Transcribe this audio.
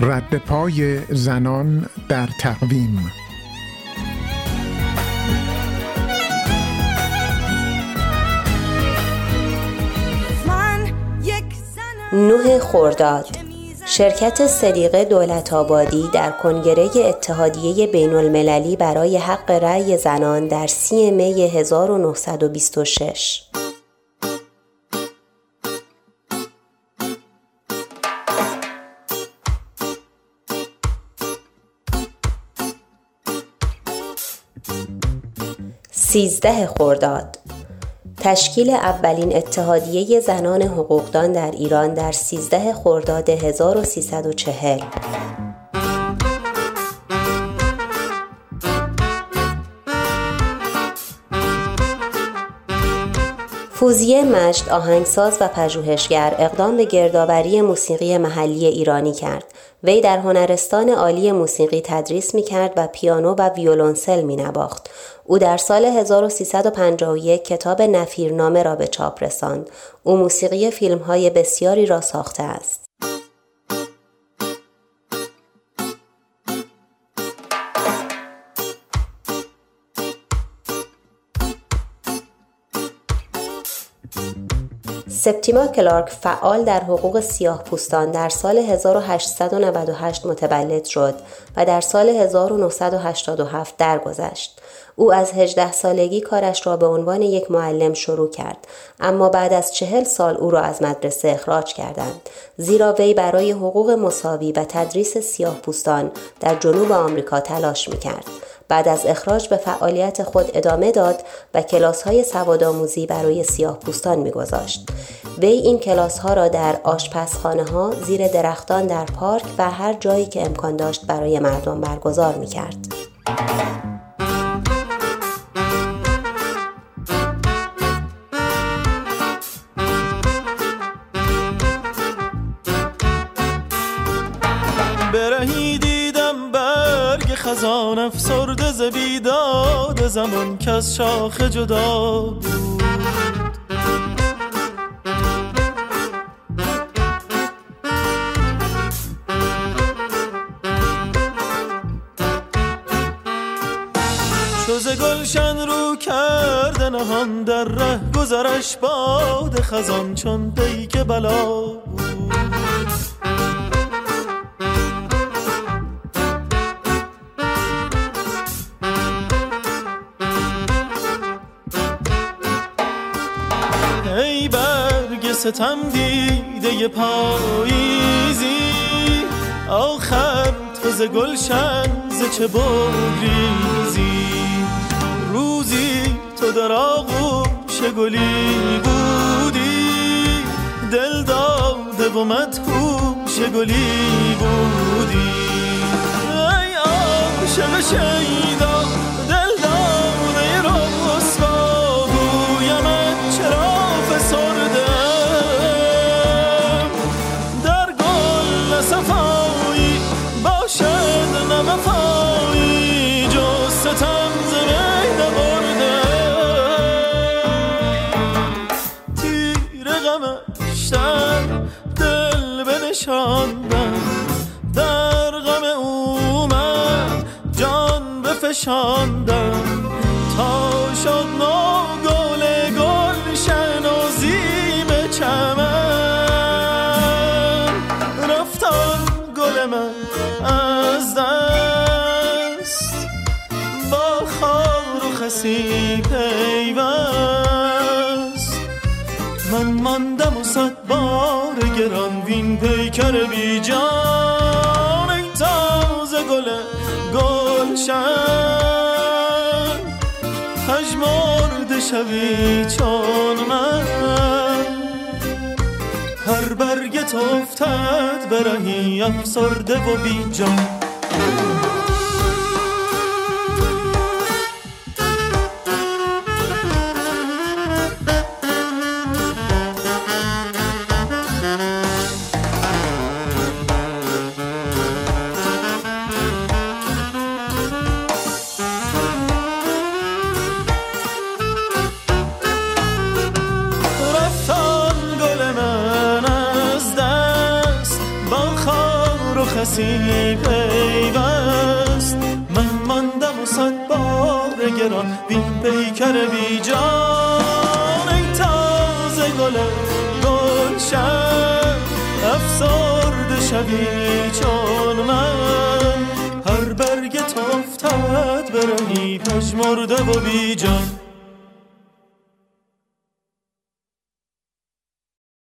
رد پای زنان در تقویم. نوه خورداد شرکت صدیقه دولت آبادی در کنگره اتحادیه بین المللی برای حق رأی زنان در سی می 1926 سیزده خورداد تشکیل اولین اتحادیه زنان حقوقدان در ایران در 13 خرداد 1340 فوزیه مشت آهنگساز و پژوهشگر اقدام به گردآوری موسیقی محلی ایرانی کرد. وی در هنرستان عالی موسیقی تدریس می کرد و پیانو و ویولونسل می نباخت. او در سال 1351 کتاب نفیرنامه را به چاپ رساند. او موسیقی فیلم های بسیاری را ساخته است. سپتیما کلارک فعال در حقوق سیاه پوستان در سال 1898 متولد شد و در سال 1987 درگذشت. او از 18 سالگی کارش را به عنوان یک معلم شروع کرد اما بعد از چهل سال او را از مدرسه اخراج کردند زیرا وی برای حقوق مساوی و تدریس سیاه پوستان در جنوب آمریکا تلاش می کرد. بعد از اخراج به فعالیت خود ادامه داد و کلاس های سوادآموزی برای سیاه پوستان میگذاشت. وی این کلاس ها را در آشپزخانه ها، زیر درختان در پارک و هر جایی که امکان داشت برای مردم برگزار می کرد. خزان افسرده ز بیداد زمان از شاخ جدا بود. گلشن رو کرده نهان در ره گذرش باد خزان چون پیک بلا بود. ستم دیده پاییزی. آخر تو ز گلشن ز چه بگریزی. روزی تو در آغوش گلی بودی. دل داده و مدهوش گلی بودی. ای عاشق شیدا دل بنشاندم در غم او من جان بفشاندم. تا شد نو گل و زیم چمن. رفتان گل من از دست. با خار و خسی پیوست. من ماندم و صد بار گران وین پیکر بی جان ای تازه گل گلشن پژمرده شوی چون من. هر برگت افتد برهی افسرده و بی جان. کسی پیوست. من ماندم و صد بار گران بی پیکر بی جان. ای تازه گل گلشن افسرده شوی چون من. هر برگ تو افتد برهی پژمرده و بی جان.